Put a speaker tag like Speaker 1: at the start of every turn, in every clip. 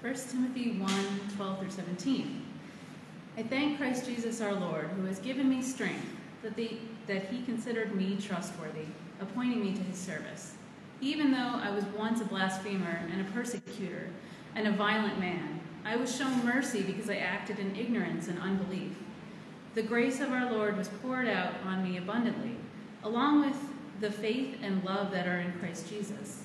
Speaker 1: 1 Timothy 1 12 through 17. I thank Christ Jesus our Lord, who has given me strength, that, the, that he considered me trustworthy, appointing me to his service. Even though I was once a blasphemer and a persecutor and a violent man, I was shown mercy because I acted in ignorance and unbelief. The grace of our Lord was poured out on me abundantly, along with the faith and love that are in Christ Jesus.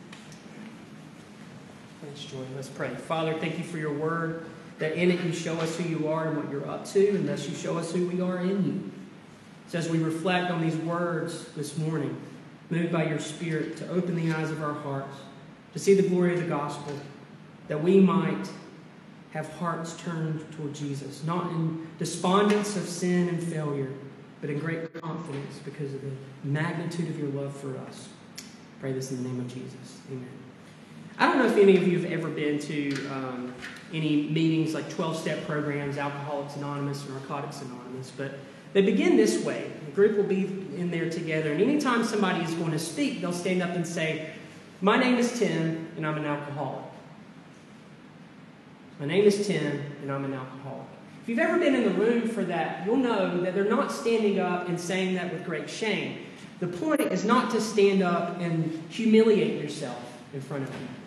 Speaker 2: Thanks, Joy. Let's pray. Father, thank you for your word, that in it you show us who you are and what you're up to, and thus you show us who we are in you. So as we reflect on these words this morning, moved by your Spirit to open the eyes of our hearts, to see the glory of the gospel, that we might have hearts turned toward Jesus, not in despondence of sin and failure, but in great confidence because of the magnitude of your love for us. Pray this in the name of Jesus. Amen. I don't know if any of you have ever been to um, any meetings like 12 step programs, Alcoholics Anonymous, or Narcotics Anonymous, but they begin this way. The group will be in there together, and anytime somebody is going to speak, they'll stand up and say, My name is Tim, and I'm an alcoholic. My name is Tim, and I'm an alcoholic. If you've ever been in the room for that, you'll know that they're not standing up and saying that with great shame. The point is not to stand up and humiliate yourself in front of people.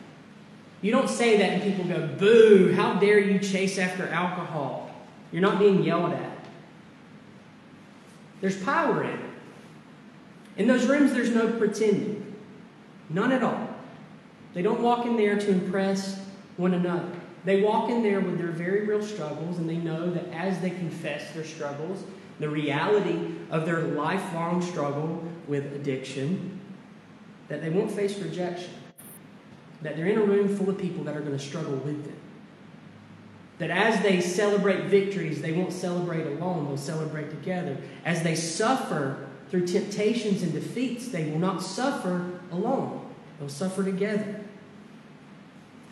Speaker 2: You don't say that and people go, boo, how dare you chase after alcohol? You're not being yelled at. There's power in it. In those rooms, there's no pretending. None at all. They don't walk in there to impress one another. They walk in there with their very real struggles, and they know that as they confess their struggles, the reality of their lifelong struggle with addiction, that they won't face rejection. That they're in a room full of people that are going to struggle with them. That as they celebrate victories, they won't celebrate alone, they'll celebrate together. As they suffer through temptations and defeats, they will not suffer alone, they'll suffer together.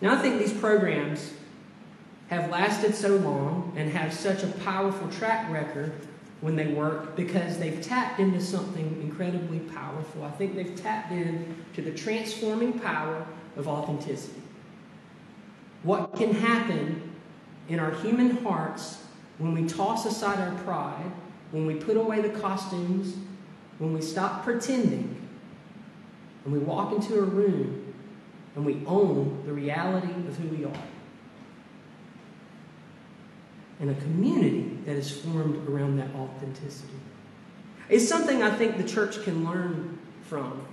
Speaker 2: Now, I think these programs have lasted so long and have such a powerful track record when they work because they've tapped into something incredibly powerful. I think they've tapped into the transforming power of authenticity. What can happen in our human hearts when we toss aside our pride, when we put away the costumes, when we stop pretending, and we walk into a room and we own the reality of who we are and a community that is formed around that authenticity. It's something I think the church can learn from.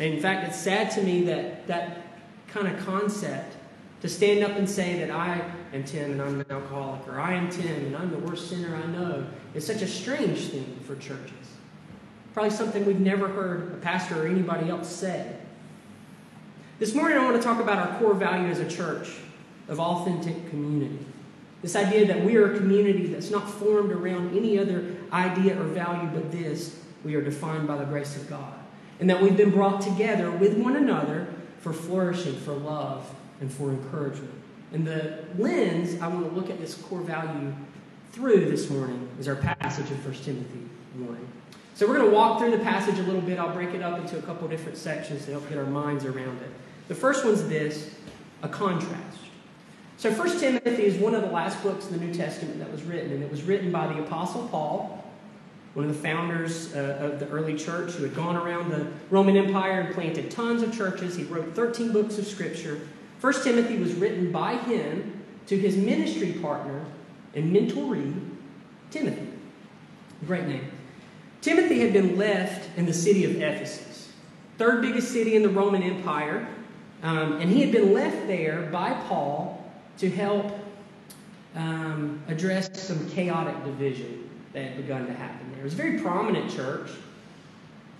Speaker 2: And in fact, it's sad to me that that kind of concept to stand up and say that I am Tim and I'm an alcoholic, or I am Tim and I'm the worst sinner I know, is such a strange thing for churches. Probably something we've never heard a pastor or anybody else say. This morning, I want to talk about our core value as a church of authentic community. This idea that we are a community that's not formed around any other idea or value but this we are defined by the grace of God. And that we've been brought together with one another for flourishing, for love, and for encouragement. And the lens I want to look at this core value through this morning is our passage in 1 Timothy 1. So we're going to walk through the passage a little bit. I'll break it up into a couple different sections to help get our minds around it. The first one's this a contrast. So, 1 Timothy is one of the last books in the New Testament that was written, and it was written by the Apostle Paul, one of the founders uh, of the early church who had gone around the Roman Empire and planted tons of churches. He wrote 13 books of Scripture. 1 Timothy was written by him to his ministry partner and mentoree, Timothy. Great name. Timothy had been left in the city of Ephesus, third biggest city in the Roman Empire, um, and he had been left there by Paul to help um, address some chaotic division that had begun to happen there. It was a very prominent church.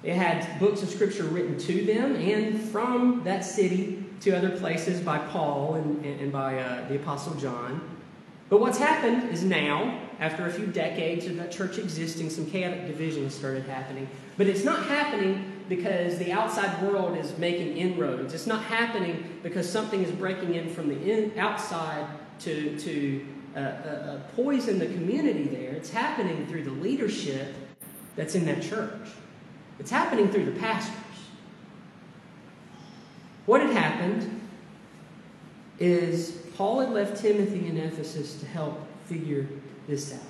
Speaker 2: It had books of scripture written to them and from that city to other places by Paul and, and by uh, the Apostle John. But what's happened is now, after a few decades of that church existing, some chaotic division has started happening. But it's not happening because the outside world is making inroads. It's not happening because something is breaking in from the in, outside to, to uh, poison the community there. It's happening through the leadership that's in that church, it's happening through the pastors. What had happened is Paul had left Timothy in Ephesus to help figure this out.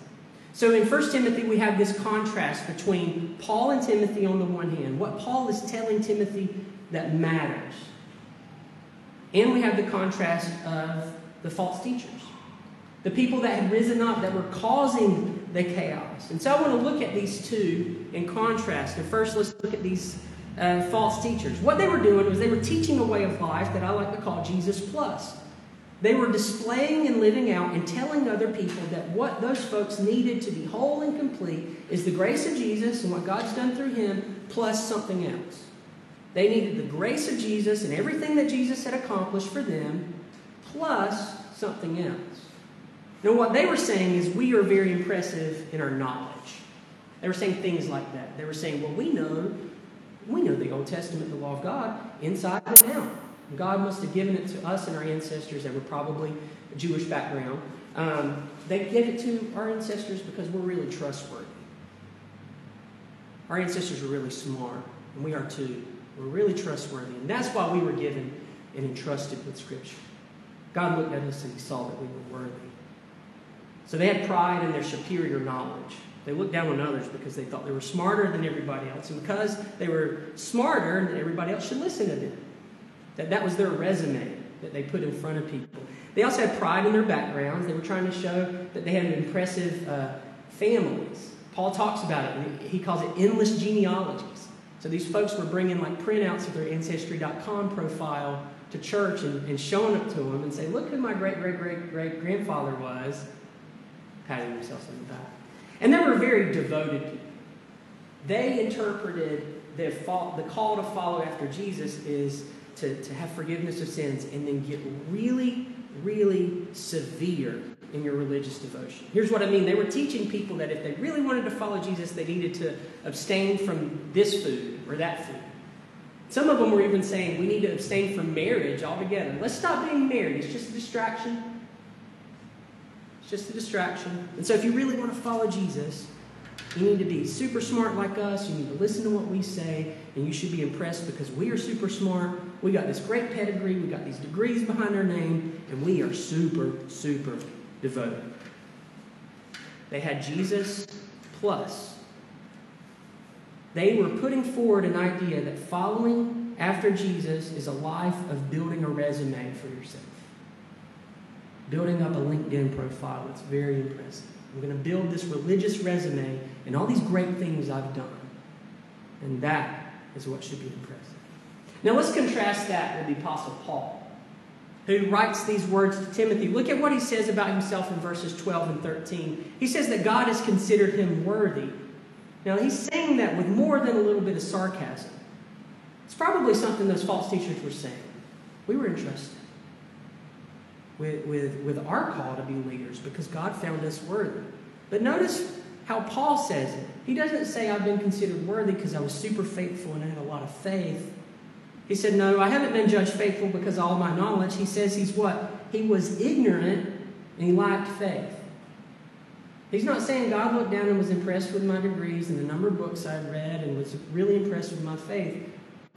Speaker 2: So in 1 Timothy, we have this contrast between Paul and Timothy on the one hand, what Paul is telling Timothy that matters. And we have the contrast of the false teachers, the people that had risen up that were causing the chaos. And so I want to look at these two in contrast. And first, let's look at these uh, false teachers. What they were doing was they were teaching a way of life that I like to call Jesus plus. They were displaying and living out and telling other people that what those folks needed to be whole and complete is the grace of Jesus and what God's done through him plus something else. They needed the grace of Jesus and everything that Jesus had accomplished for them plus something else. Now, what they were saying is, we are very impressive in our knowledge. They were saying things like that. They were saying, well, we know, we know the Old Testament, the law of God, inside and out. God must have given it to us and our ancestors that were probably a Jewish background. Um, they gave it to our ancestors because we're really trustworthy. Our ancestors were really smart, and we are too. We're really trustworthy, and that's why we were given and entrusted with Scripture. God looked at us and He saw that we were worthy. So they had pride in their superior knowledge. They looked down on others because they thought they were smarter than everybody else. And because they were smarter, everybody else should listen to them. That, that was their resume that they put in front of people. They also had pride in their backgrounds. They were trying to show that they had impressive uh, families. Paul talks about it. He calls it endless genealogies. So these folks were bringing like printouts of their Ancestry.com profile to church and, and showing it to them and say, look who my great great great great grandfather was, patting themselves on the back. And they were very devoted people. They interpreted the, the call to follow after Jesus is to, to have forgiveness of sins and then get really, really severe in your religious devotion. Here's what I mean they were teaching people that if they really wanted to follow Jesus, they needed to abstain from this food or that food. Some of them were even saying we need to abstain from marriage altogether. Let's stop being married. It's just a distraction. Just a distraction. And so, if you really want to follow Jesus, you need to be super smart like us. You need to listen to what we say. And you should be impressed because we are super smart. We got this great pedigree. We got these degrees behind our name. And we are super, super devoted. They had Jesus plus. They were putting forward an idea that following after Jesus is a life of building a resume for yourself. Building up a LinkedIn profile. It's very impressive. I'm going to build this religious resume and all these great things I've done. And that is what should be impressive. Now let's contrast that with the Apostle Paul, who writes these words to Timothy. Look at what he says about himself in verses 12 and 13. He says that God has considered him worthy. Now he's saying that with more than a little bit of sarcasm. It's probably something those false teachers were saying. We were entrusted with, with, with our call to be leaders because God found us worthy. But notice how Paul says it. He doesn't say, I've been considered worthy because I was super faithful and I had a lot of faith. He said, No, I haven't been judged faithful because of all my knowledge. He says he's what? He was ignorant and he lacked faith. He's not saying God looked down and was impressed with my degrees and the number of books I'd read and was really impressed with my faith.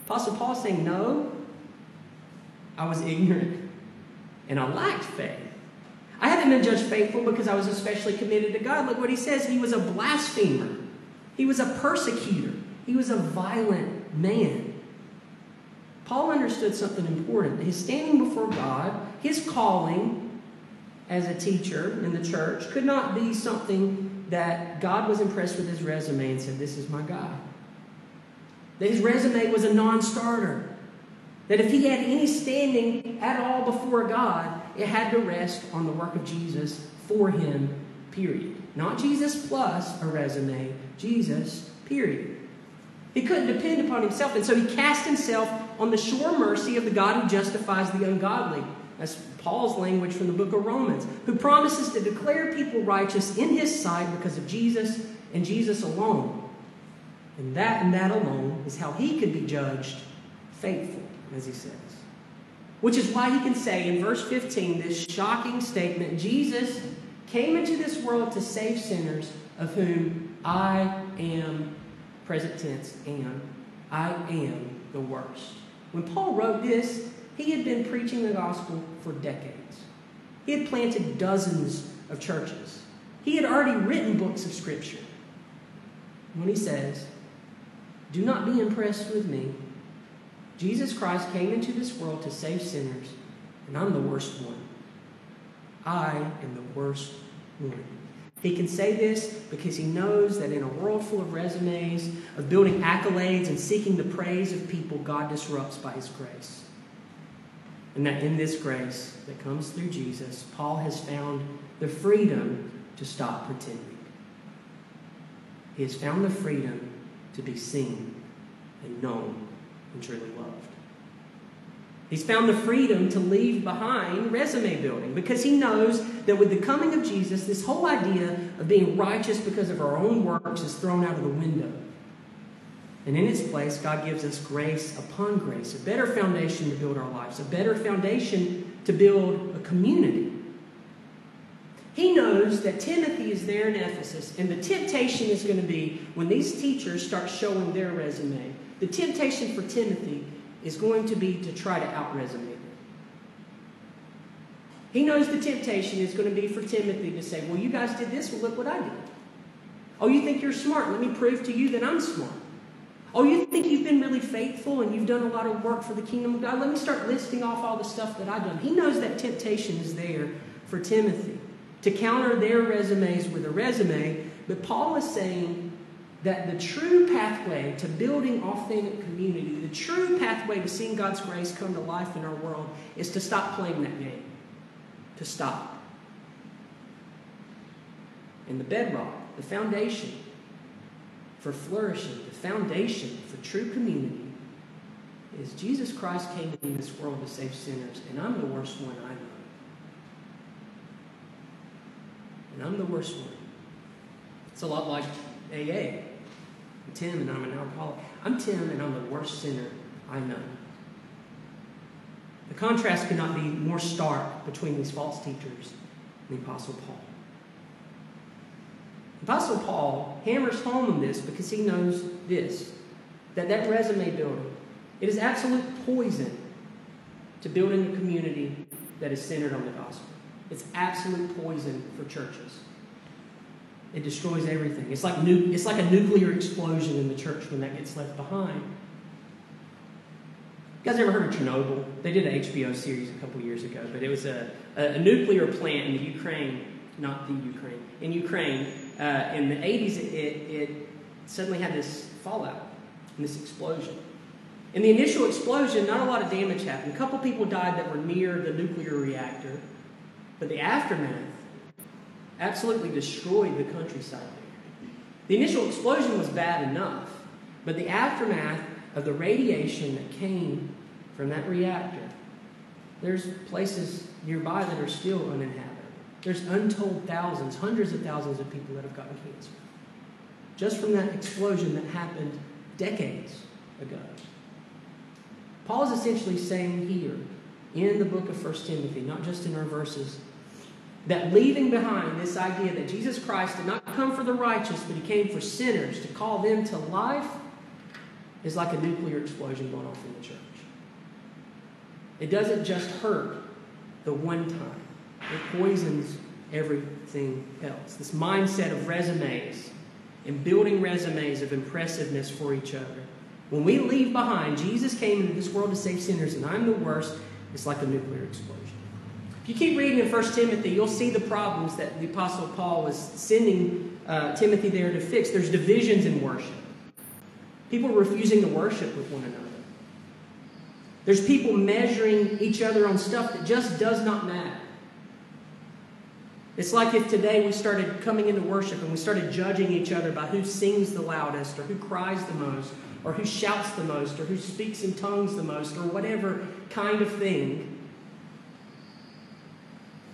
Speaker 2: Apostle Paul's saying, No, I was ignorant and I lacked faith. I hadn't been judged faithful because I was especially committed to God. Look what he says. He was a blasphemer. He was a persecutor. He was a violent man. Paul understood something important. His standing before God, his calling as a teacher in the church, could not be something that God was impressed with his resume and said, This is my guy. His resume was a non starter. That if he had any standing at all before God, it had to rest on the work of Jesus for him, period. Not Jesus plus a resume, Jesus, period. He couldn't depend upon himself, and so he cast himself on the sure mercy of the God who justifies the ungodly. That's Paul's language from the book of Romans, who promises to declare people righteous in his sight because of Jesus and Jesus alone. And that and that alone is how he can be judged faithful, as he says. Which is why he can say in verse 15 this shocking statement Jesus came into this world to save sinners, of whom I am, present tense, am. I am the worst. When Paul wrote this, he had been preaching the gospel for decades. He had planted dozens of churches. He had already written books of scripture. When he says, Do not be impressed with me. Jesus Christ came into this world to save sinners, and I'm the worst one. I am the worst one. He can say this because he knows that in a world full of resumes, of building accolades and seeking the praise of people, God disrupts by his grace. And that in this grace that comes through Jesus, Paul has found the freedom to stop pretending. He has found the freedom to be seen and known and truly loved. He's found the freedom to leave behind resume building because he knows that with the coming of Jesus, this whole idea of being righteous because of our own works is thrown out of the window. And in its place, God gives us grace upon grace, a better foundation to build our lives, a better foundation to build a community. He knows that Timothy is there in Ephesus, and the temptation is going to be when these teachers start showing their resume, the temptation for Timothy is going to be to try to out resume. He knows the temptation is going to be for Timothy to say, Well, you guys did this, well, look what I did. Oh, you think you're smart? Let me prove to you that I'm smart. Oh, you think you've been really faithful and you've done a lot of work for the kingdom of God? Let me start listing off all the stuff that I've done. He knows that temptation is there for Timothy to counter their resumes with a resume, but Paul is saying that the true pathway to building authentic community, the true pathway to seeing God's grace come to life in our world, is to stop playing that game. To stop. And the bedrock, the foundation for flourishing, the foundation for true community, is Jesus Christ came into this world to save sinners, and I'm the worst one I know. And I'm the worst one. It's a lot like AA. I'm Tim and I'm an alcoholic. I'm Tim and I'm the worst sinner I know. The contrast could not be more stark between these false teachers and the Apostle Paul. Apostle Paul hammers home on this because he knows this that that resume building, it is absolute poison to building a community that is centered on the gospel. It's absolute poison for churches. It destroys everything. It's like, nu- it's like a nuclear explosion in the church when that gets left behind. You guys ever heard of Chernobyl? They did an HBO series a couple years ago, but it was a, a, nuclear plant in the Ukraine, not the Ukraine, in Ukraine. Uh, in the 80s, it, it, it suddenly had this fallout and this explosion. In the initial explosion, not a lot of damage happened. A couple people died that were near the nuclear reactor, but the aftermath absolutely destroyed the countryside there. The initial explosion was bad enough, but the aftermath of the radiation that came from that reactor, there's places nearby that are still uninhabited. There's untold thousands, hundreds of thousands of people that have gotten cancer. Just from that explosion that happened decades ago. Paul is essentially saying here in the book of 1 Timothy, not just in our verses, that leaving behind this idea that Jesus Christ did not come for the righteous, but he came for sinners to call them to life is like a nuclear explosion going off in the church. It doesn't just hurt the one time, it poisons everything else. This mindset of resumes and building resumes of impressiveness for each other. When we leave behind, Jesus came into this world to save sinners, and I'm the worst, it's like a nuclear explosion. If you keep reading in 1 Timothy, you'll see the problems that the Apostle Paul was sending uh, Timothy there to fix. There's divisions in worship, people refusing to worship with one another. There's people measuring each other on stuff that just does not matter. It's like if today we started coming into worship and we started judging each other by who sings the loudest or who cries the most or who shouts the most or who speaks in tongues the most or whatever kind of thing.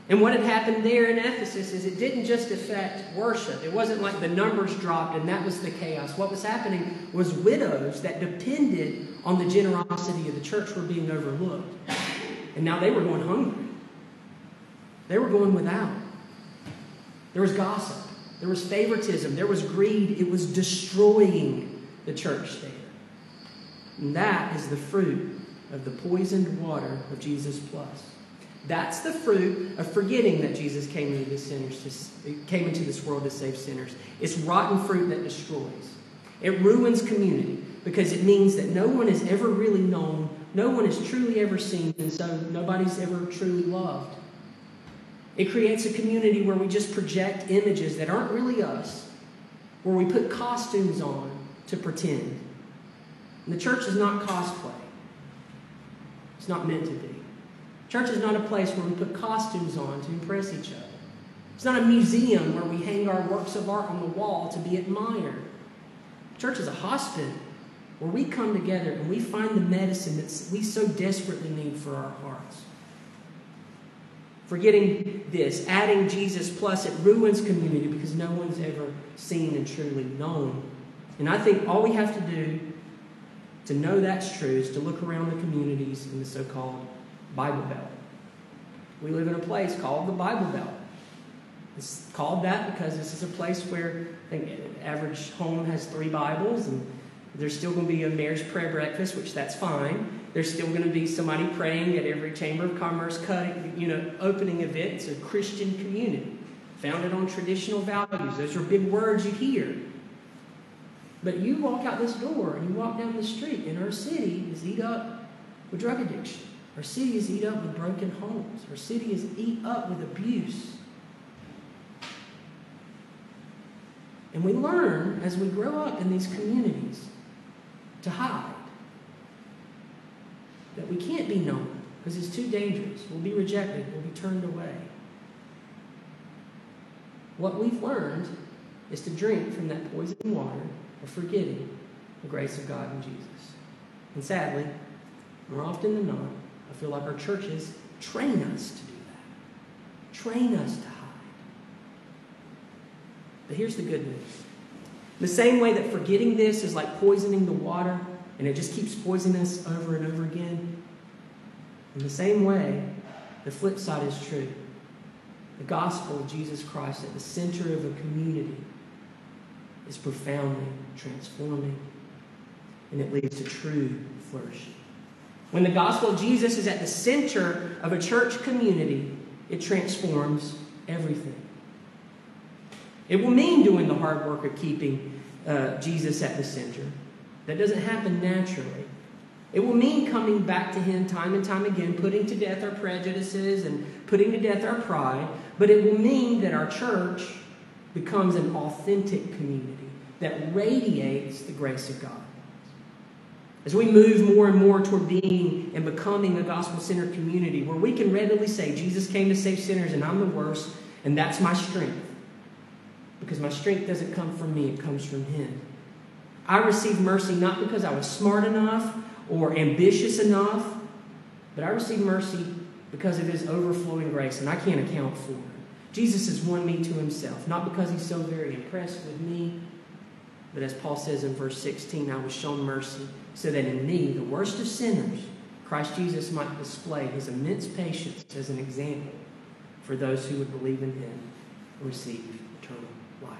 Speaker 2: And what had happened there in Ephesus is it didn't just affect worship. It wasn't like the numbers dropped and that was the chaos. What was happening was widows that depended on the generosity of the church were being overlooked. And now they were going hungry. They were going without. There was gossip. There was favoritism. There was greed. It was destroying the church there. And that is the fruit of the poisoned water of Jesus plus. That's the fruit of forgetting that Jesus came into this sinners to, came into this world to save sinners. It's rotten fruit that destroys. It ruins community because it means that no one is ever really known, no one is truly ever seen, and so nobody's ever truly loved. It creates a community where we just project images that aren't really us, where we put costumes on to pretend. And the church is not cosplay. It's not meant to be. Church is not a place where we put costumes on to impress each other. It's not a museum where we hang our works of art on the wall to be admired. Church is a hospital where we come together and we find the medicine that we so desperately need for our hearts. Forgetting this, adding Jesus plus, it ruins community because no one's ever seen and truly known. And I think all we have to do to know that's true is to look around the communities in the so called Bible Belt. We live in a place called the Bible Belt. It's called that because this is a place where the average home has three Bibles, and there's still going to be a mayor's prayer breakfast, which that's fine. There's still going to be somebody praying at every Chamber of Commerce cutting, you know, opening event. It's a Christian community founded on traditional values. Those are big words you hear. But you walk out this door and you walk down the street, and our city is eat up with drug addiction. Our city is eat up with broken homes. Our city is eat up with abuse. And we learn as we grow up in these communities to hide. That we can't be known because it's too dangerous. We'll be rejected, we'll be turned away. What we've learned is to drink from that poisoned water of forgetting the grace of God in Jesus. And sadly, more often than not, I feel like our churches train us to do that, train us to hide. But here's the good news the same way that forgetting this is like poisoning the water and it just keeps poisoning us over and over again, in the same way, the flip side is true. The gospel of Jesus Christ at the center of a community is profoundly transforming and it leads to true flourishing. When the gospel of Jesus is at the center of a church community, it transforms everything. It will mean doing the hard work of keeping uh, Jesus at the center. That doesn't happen naturally. It will mean coming back to Him time and time again, putting to death our prejudices and putting to death our pride. But it will mean that our church becomes an authentic community that radiates the grace of God. As we move more and more toward being and becoming a gospel centered community where we can readily say, Jesus came to save sinners and I'm the worst, and that's my strength. Because my strength doesn't come from me, it comes from Him. I received mercy not because I was smart enough or ambitious enough, but I received mercy because of His overflowing grace, and I can't account for it. Jesus has won me to Himself, not because He's so very impressed with me, but as Paul says in verse 16, I was shown mercy so that in me, the worst of sinners, Christ Jesus might display his immense patience as an example for those who would believe in him and receive eternal life.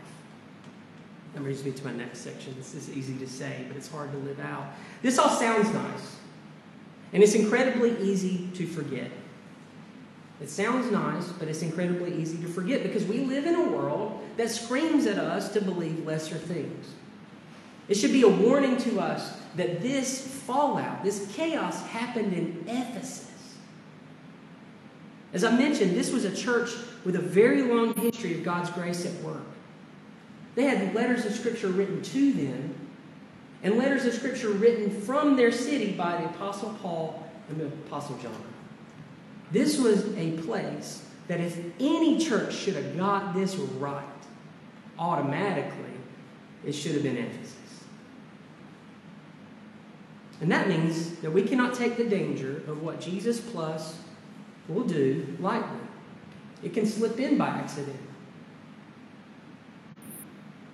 Speaker 2: That brings me to my next section. This is easy to say, but it's hard to live out. This all sounds nice, and it's incredibly easy to forget. It sounds nice, but it's incredibly easy to forget because we live in a world that screams at us to believe lesser things. It should be a warning to us that this fallout, this chaos happened in Ephesus. As I mentioned, this was a church with a very long history of God's grace at work. They had letters of Scripture written to them and letters of Scripture written from their city by the Apostle Paul and the Apostle John. This was a place that if any church should have got this right, automatically, it should have been Ephesus. And that means that we cannot take the danger of what Jesus plus will do lightly. It can slip in by accident.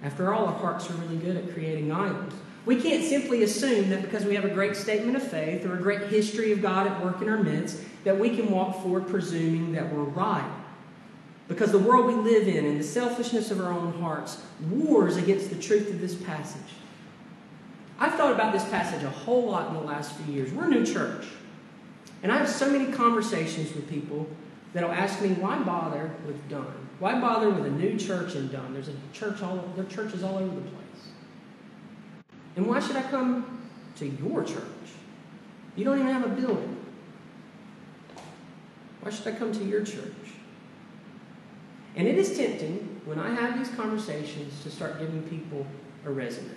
Speaker 2: After all, our hearts are really good at creating idols. We can't simply assume that because we have a great statement of faith or a great history of God at work in our midst, that we can walk forward presuming that we're right. Because the world we live in and the selfishness of our own hearts wars against the truth of this passage. I've thought about this passage a whole lot in the last few years. We're a new church. And I have so many conversations with people that'll ask me, why bother with Dunn? Why bother with a new church in Dunn? There's a church all there are churches all over the place. And why should I come to your church? You don't even have a building. Why should I come to your church? And it is tempting when I have these conversations to start giving people a resume.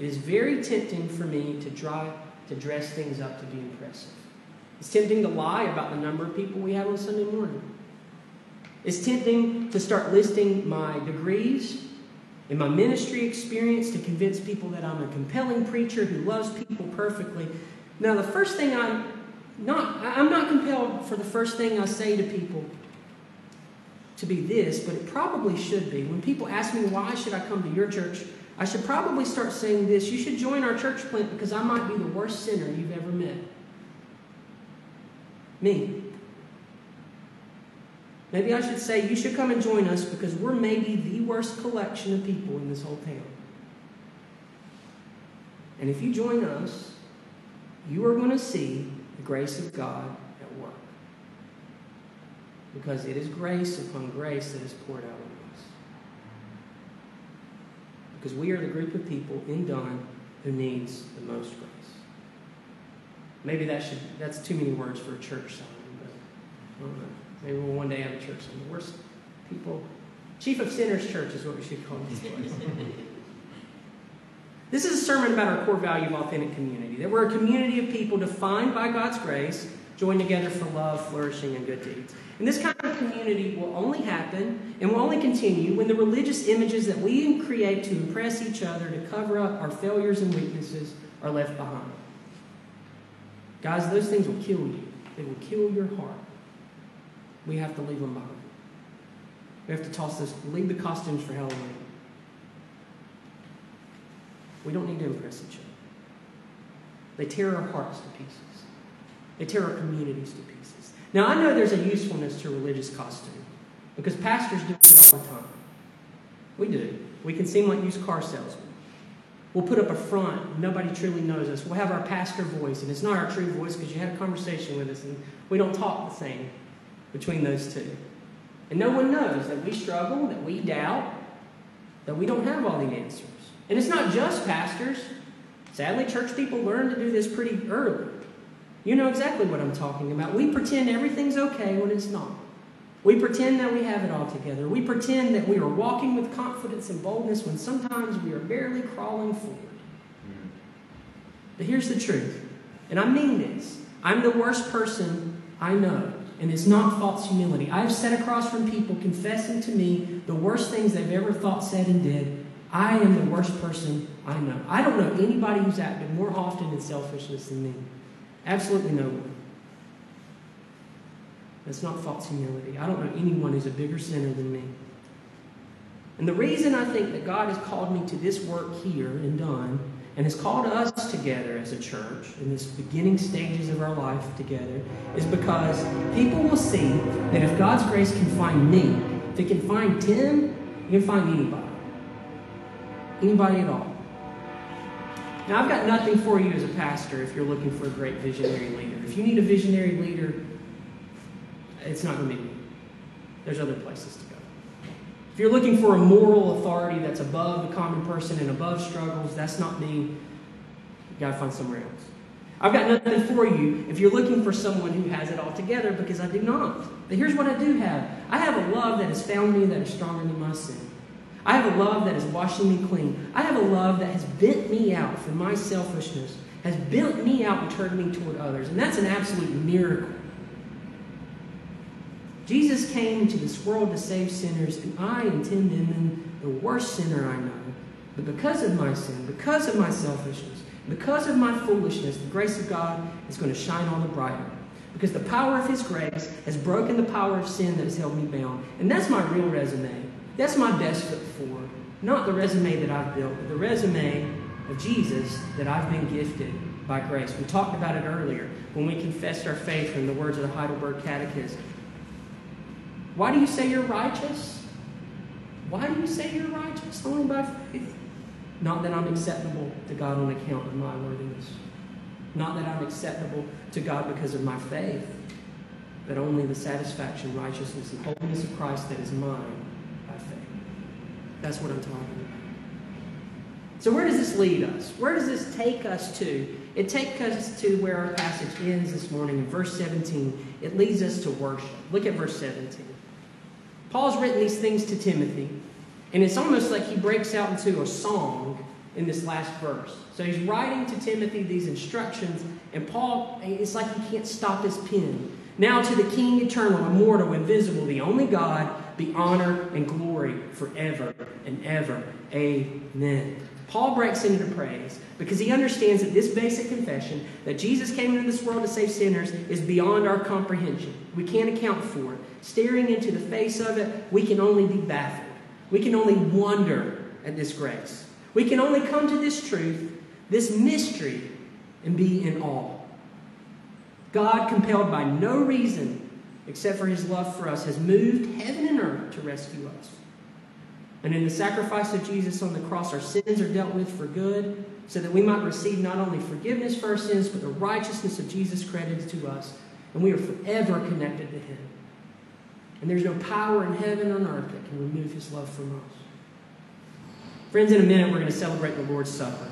Speaker 2: It is very tempting for me to try to dress things up to be impressive. It's tempting to lie about the number of people we have on Sunday morning. It's tempting to start listing my degrees and my ministry experience to convince people that I'm a compelling preacher who loves people perfectly. Now, the first thing I'm not, I'm not compelled for the first thing I say to people to be this, but it probably should be. When people ask me why should I come to your church, I should probably start saying this You should join our church plant because I might be the worst sinner you've ever met. Me. Maybe I should say you should come and join us because we're maybe the worst collection of people in this whole town. And if you join us, you are going to see the grace of God at work. Because it is grace upon grace that is poured out on us. Because we are the group of people in Dunn who needs the most grace. Maybe that should that's too many words for a church sign, but I don't know. Maybe we'll one day have a church sign. The worst people. Chief of Sinners Church is what we should call this place. this is a sermon about our core value of authentic community. That we're a community of people defined by God's grace, joined together for love, flourishing, and good deeds. And this kind of community will only happen and will only continue when the religious images that we create to impress each other, to cover up our failures and weaknesses, are left behind. Guys, those things will kill you. They will kill your heart. We have to leave them behind. We have to toss this, leave the costumes for Halloween. We don't need to impress each other. They tear our hearts to pieces. They tear our communities to pieces. Now, I know there's a usefulness to religious costume because pastors do it all the time. We do. We can seem like used car salesmen. We'll put up a front. Nobody truly knows us. We'll have our pastor voice, and it's not our true voice because you had a conversation with us, and we don't talk the same between those two. And no one knows that we struggle, that we doubt, that we don't have all the answers. And it's not just pastors. Sadly, church people learn to do this pretty early. You know exactly what I'm talking about. We pretend everything's okay when it's not. We pretend that we have it all together. We pretend that we are walking with confidence and boldness when sometimes we are barely crawling forward. But here's the truth, and I mean this I'm the worst person I know, and it's not false humility. I've sat across from people confessing to me the worst things they've ever thought, said, and did. I am the worst person I know. I don't know anybody who's acted more often in selfishness than me. Absolutely no one. That's not false humility. I don't know anyone who's a bigger sinner than me. And the reason I think that God has called me to this work here and Dunn, and has called us together as a church in this beginning stages of our life together, is because people will see that if God's grace can find me, if it can find Tim, it can find anybody. Anybody at all. Now, I've got nothing for you as a pastor if you're looking for a great visionary leader. If you need a visionary leader, it's not going to be me. There's other places to go. If you're looking for a moral authority that's above the common person and above struggles, that's not me. You got to find somewhere else. I've got nothing for you if you're looking for someone who has it all together because I do not. But here's what I do have I have a love that has found me that is stronger than my sin. I have a love that is washing me clean. I have a love that has bent me out from my selfishness, has bent me out and turned me toward others. And that's an absolute miracle. Jesus came into this world to save sinners, and I intend him the worst sinner I know. But because of my sin, because of my selfishness, because of my foolishness, the grace of God is going to shine all the brighter. Because the power of His grace has broken the power of sin that has held me bound. And that's my real resume. That's my best foot forward. Not the resume that I've built, but the resume of Jesus that I've been gifted by grace. We talked about it earlier when we confessed our faith in the words of the Heidelberg Catechism. Why do you say you're righteous? Why do you say you're righteous? Only by faith. Not that I'm acceptable to God on account of my worthiness. Not that I'm acceptable to God because of my faith, but only the satisfaction, righteousness, and holiness of Christ that is mine. That's what I'm talking about. So, where does this lead us? Where does this take us to? It takes us to where our passage ends this morning in verse 17. It leads us to worship. Look at verse 17. Paul's written these things to Timothy, and it's almost like he breaks out into a song in this last verse. So he's writing to Timothy these instructions, and Paul, it's like he can't stop his pen. Now to the King eternal, immortal, invisible, the only God, be honor and glory forever and ever. Amen. Paul breaks into praise because he understands that this basic confession that Jesus came into this world to save sinners is beyond our comprehension. We can't account for it. Staring into the face of it, we can only be baffled. We can only wonder at this grace. We can only come to this truth, this mystery, and be in awe. God, compelled by no reason except for his love for us, has moved heaven and earth to rescue us. And in the sacrifice of Jesus on the cross, our sins are dealt with for good, so that we might receive not only forgiveness for our sins, but the righteousness of Jesus credited to us. And we are forever connected to him. And there's no power in heaven or earth that can remove his love from us. Friends, in a minute, we're going to celebrate the Lord's Supper.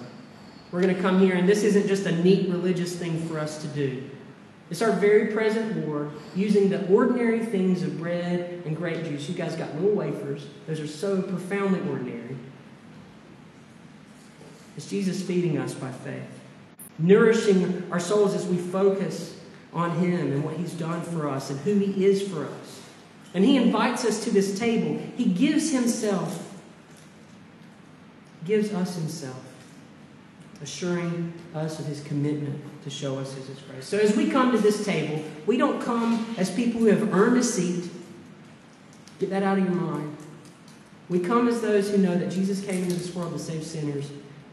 Speaker 2: We're going to come here, and this isn't just a neat religious thing for us to do. It's our very present Lord using the ordinary things of bread and grape juice. You guys got little wafers, those are so profoundly ordinary. It's Jesus feeding us by faith, nourishing our souls as we focus on Him and what He's done for us and who He is for us. And He invites us to this table. He gives Himself, gives us Himself assuring us of his commitment to show us his grace. So as we come to this table, we don't come as people who have earned a seat. Get that out of your mind. We come as those who know that Jesus came into this world to save sinners.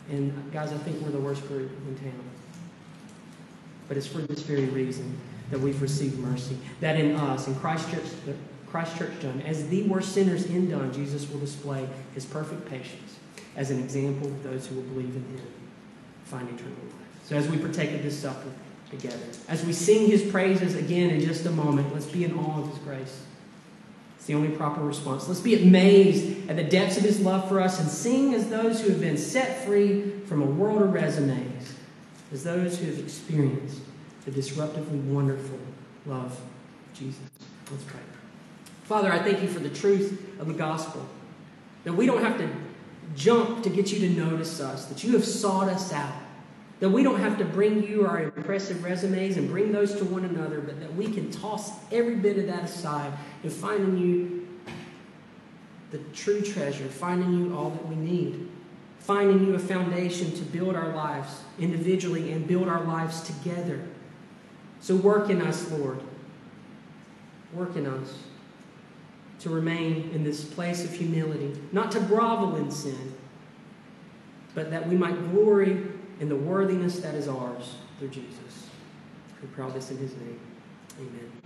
Speaker 2: And guys, I think we're the worst group in town. But it's for this very reason that we've received mercy. That in us, in Christ Church, Christ Church Dunn, as the worst sinners in Dunn, Jesus will display his perfect patience as an example of those who will believe in him find eternal life. So as we partake of this supper together, as we sing his praises again in just a moment, let's be in awe of his grace. It's the only proper response. Let's be amazed at the depths of his love for us and sing as those who have been set free from a world of resumes, as those who have experienced the disruptively wonderful love of Jesus. Let's pray. Father, I thank you for the truth of the gospel. That we don't have to jump to get you to notice us, that you have sought us out. That we don't have to bring you our impressive resumes and bring those to one another, but that we can toss every bit of that aside and find in you the true treasure, finding you all that we need, finding you a foundation to build our lives individually and build our lives together. So work in us, Lord. Work in us to remain in this place of humility, not to grovel in sin, but that we might glory in the worthiness that is ours through Jesus. We this in his name. Amen.